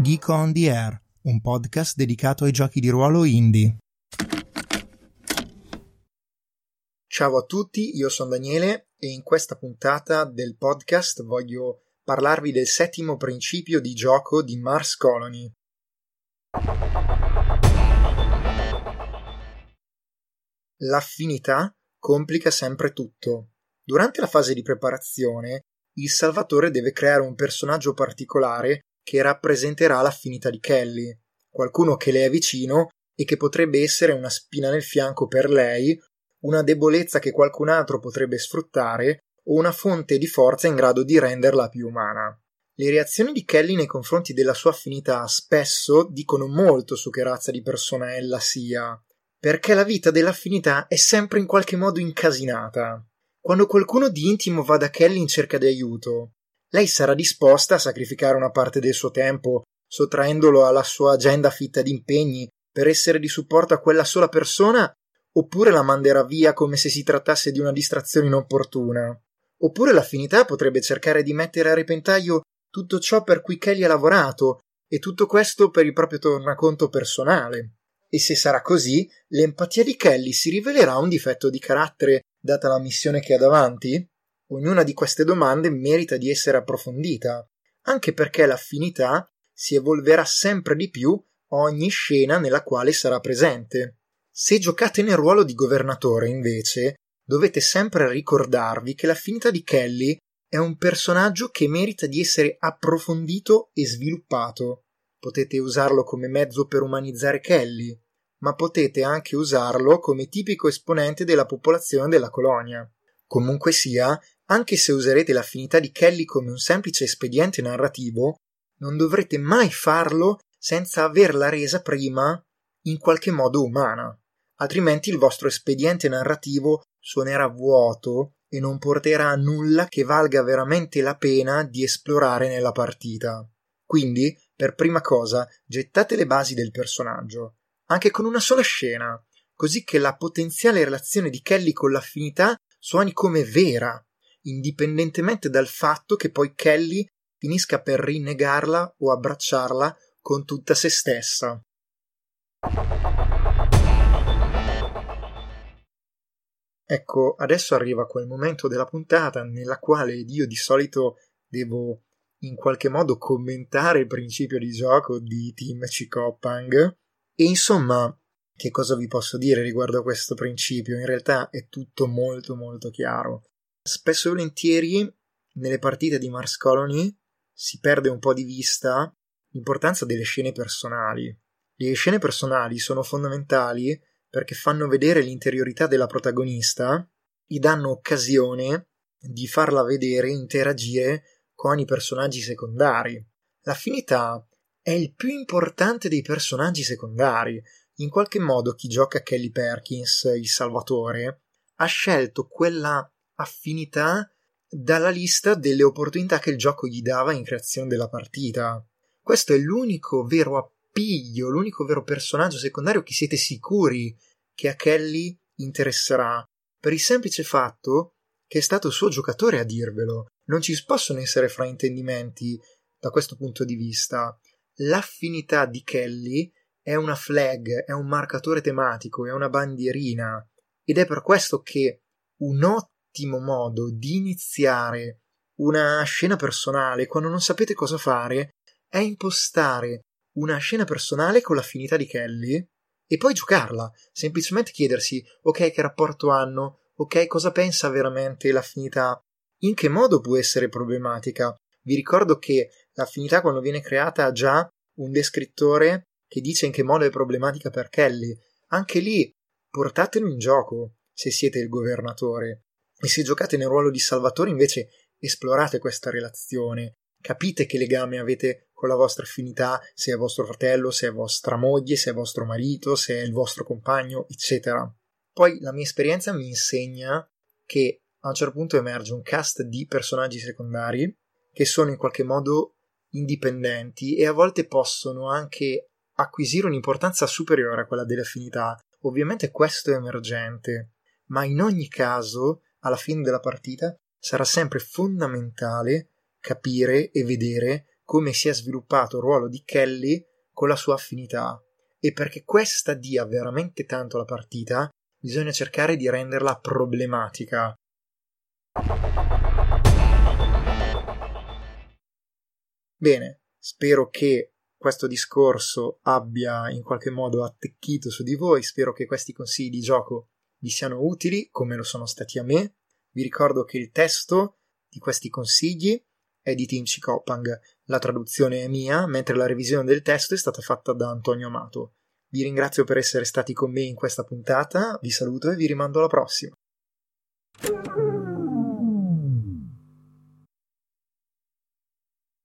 Geek on the Air, un podcast dedicato ai giochi di ruolo indie. Ciao a tutti, io sono Daniele e in questa puntata del podcast voglio parlarvi del settimo principio di gioco di Mars Colony. L'affinità complica sempre tutto. Durante la fase di preparazione, il Salvatore deve creare un personaggio particolare che rappresenterà l'affinità di Kelly, qualcuno che le è vicino e che potrebbe essere una spina nel fianco per lei, una debolezza che qualcun altro potrebbe sfruttare o una fonte di forza in grado di renderla più umana. Le reazioni di Kelly nei confronti della sua affinità spesso dicono molto su che razza di persona ella sia, perché la vita dell'affinità è sempre in qualche modo incasinata. Quando qualcuno di intimo va da Kelly in cerca di aiuto, lei sarà disposta a sacrificare una parte del suo tempo, sottraendolo alla sua agenda fitta di impegni, per essere di supporto a quella sola persona, oppure la manderà via come se si trattasse di una distrazione inopportuna. Oppure l'affinità potrebbe cercare di mettere a repentaglio tutto ciò per cui Kelly ha lavorato, e tutto questo per il proprio tornaconto personale. E se sarà così, l'empatia di Kelly si rivelerà un difetto di carattere, data la missione che ha davanti? Ognuna di queste domande merita di essere approfondita, anche perché l'affinità si evolverà sempre di più ogni scena nella quale sarà presente. Se giocate nel ruolo di governatore, invece, dovete sempre ricordarvi che l'affinità di Kelly è un personaggio che merita di essere approfondito e sviluppato. Potete usarlo come mezzo per umanizzare Kelly, ma potete anche usarlo come tipico esponente della popolazione della colonia. Comunque sia, anche se userete l'affinità di Kelly come un semplice espediente narrativo, non dovrete mai farlo senza averla resa prima in qualche modo umana, altrimenti il vostro espediente narrativo suonerà vuoto e non porterà a nulla che valga veramente la pena di esplorare nella partita. Quindi, per prima cosa, gettate le basi del personaggio, anche con una sola scena, così che la potenziale relazione di Kelly con l'affinità suoni come vera, indipendentemente dal fatto che poi Kelly finisca per rinnegarla o abbracciarla con tutta se stessa. Ecco, adesso arriva quel momento della puntata nella quale io di solito devo in qualche modo commentare il principio di gioco di Team Chikopang e insomma che cosa vi posso dire riguardo a questo principio? In realtà è tutto molto molto chiaro. Spesso e volentieri nelle partite di Mars Colony si perde un po' di vista l'importanza delle scene personali. Le scene personali sono fondamentali perché fanno vedere l'interiorità della protagonista, gli danno occasione di farla vedere e interagire con i personaggi secondari. L'affinità è il più importante dei personaggi secondari. In qualche modo chi gioca Kelly Perkins, il Salvatore, ha scelto quella affinità dalla lista delle opportunità che il gioco gli dava in creazione della partita. Questo è l'unico vero appiglio, l'unico vero personaggio secondario che siete sicuri che a Kelly interesserà, per il semplice fatto che è stato il suo giocatore a dirvelo. Non ci possono essere fraintendimenti da questo punto di vista. L'affinità di Kelly è una flag, è un marcatore tematico, è una bandierina ed è per questo che un ottimo modo di iniziare una scena personale quando non sapete cosa fare è impostare una scena personale con l'affinità di Kelly e poi giocarla, semplicemente chiedersi ok che rapporto hanno, ok cosa pensa veramente l'affinità, in che modo può essere problematica. Vi ricordo che l'affinità quando viene creata ha già un descrittore che dice in che modo è problematica per Kelly. Anche lì portatelo in gioco se siete il governatore. E se giocate nel ruolo di Salvatore, invece, esplorate questa relazione, capite che legame avete con la vostra affinità, se è vostro fratello, se è vostra moglie, se è vostro marito, se è il vostro compagno, eccetera. Poi la mia esperienza mi insegna che a un certo punto emerge un cast di personaggi secondari che sono in qualche modo indipendenti e a volte possono anche acquisire un'importanza superiore a quella dell'affinità. Ovviamente questo è emergente, ma in ogni caso alla fine della partita sarà sempre fondamentale capire e vedere come si è sviluppato il ruolo di Kelly con la sua affinità. E perché questa dia veramente tanto alla partita, bisogna cercare di renderla problematica. Bene, spero che questo discorso abbia in qualche modo attecchito su di voi, spero che questi consigli di gioco vi siano utili come lo sono stati a me. Vi ricordo che il testo di questi consigli è di Tim Copang, la traduzione è mia, mentre la revisione del testo è stata fatta da Antonio Amato. Vi ringrazio per essere stati con me in questa puntata, vi saluto e vi rimando alla prossima.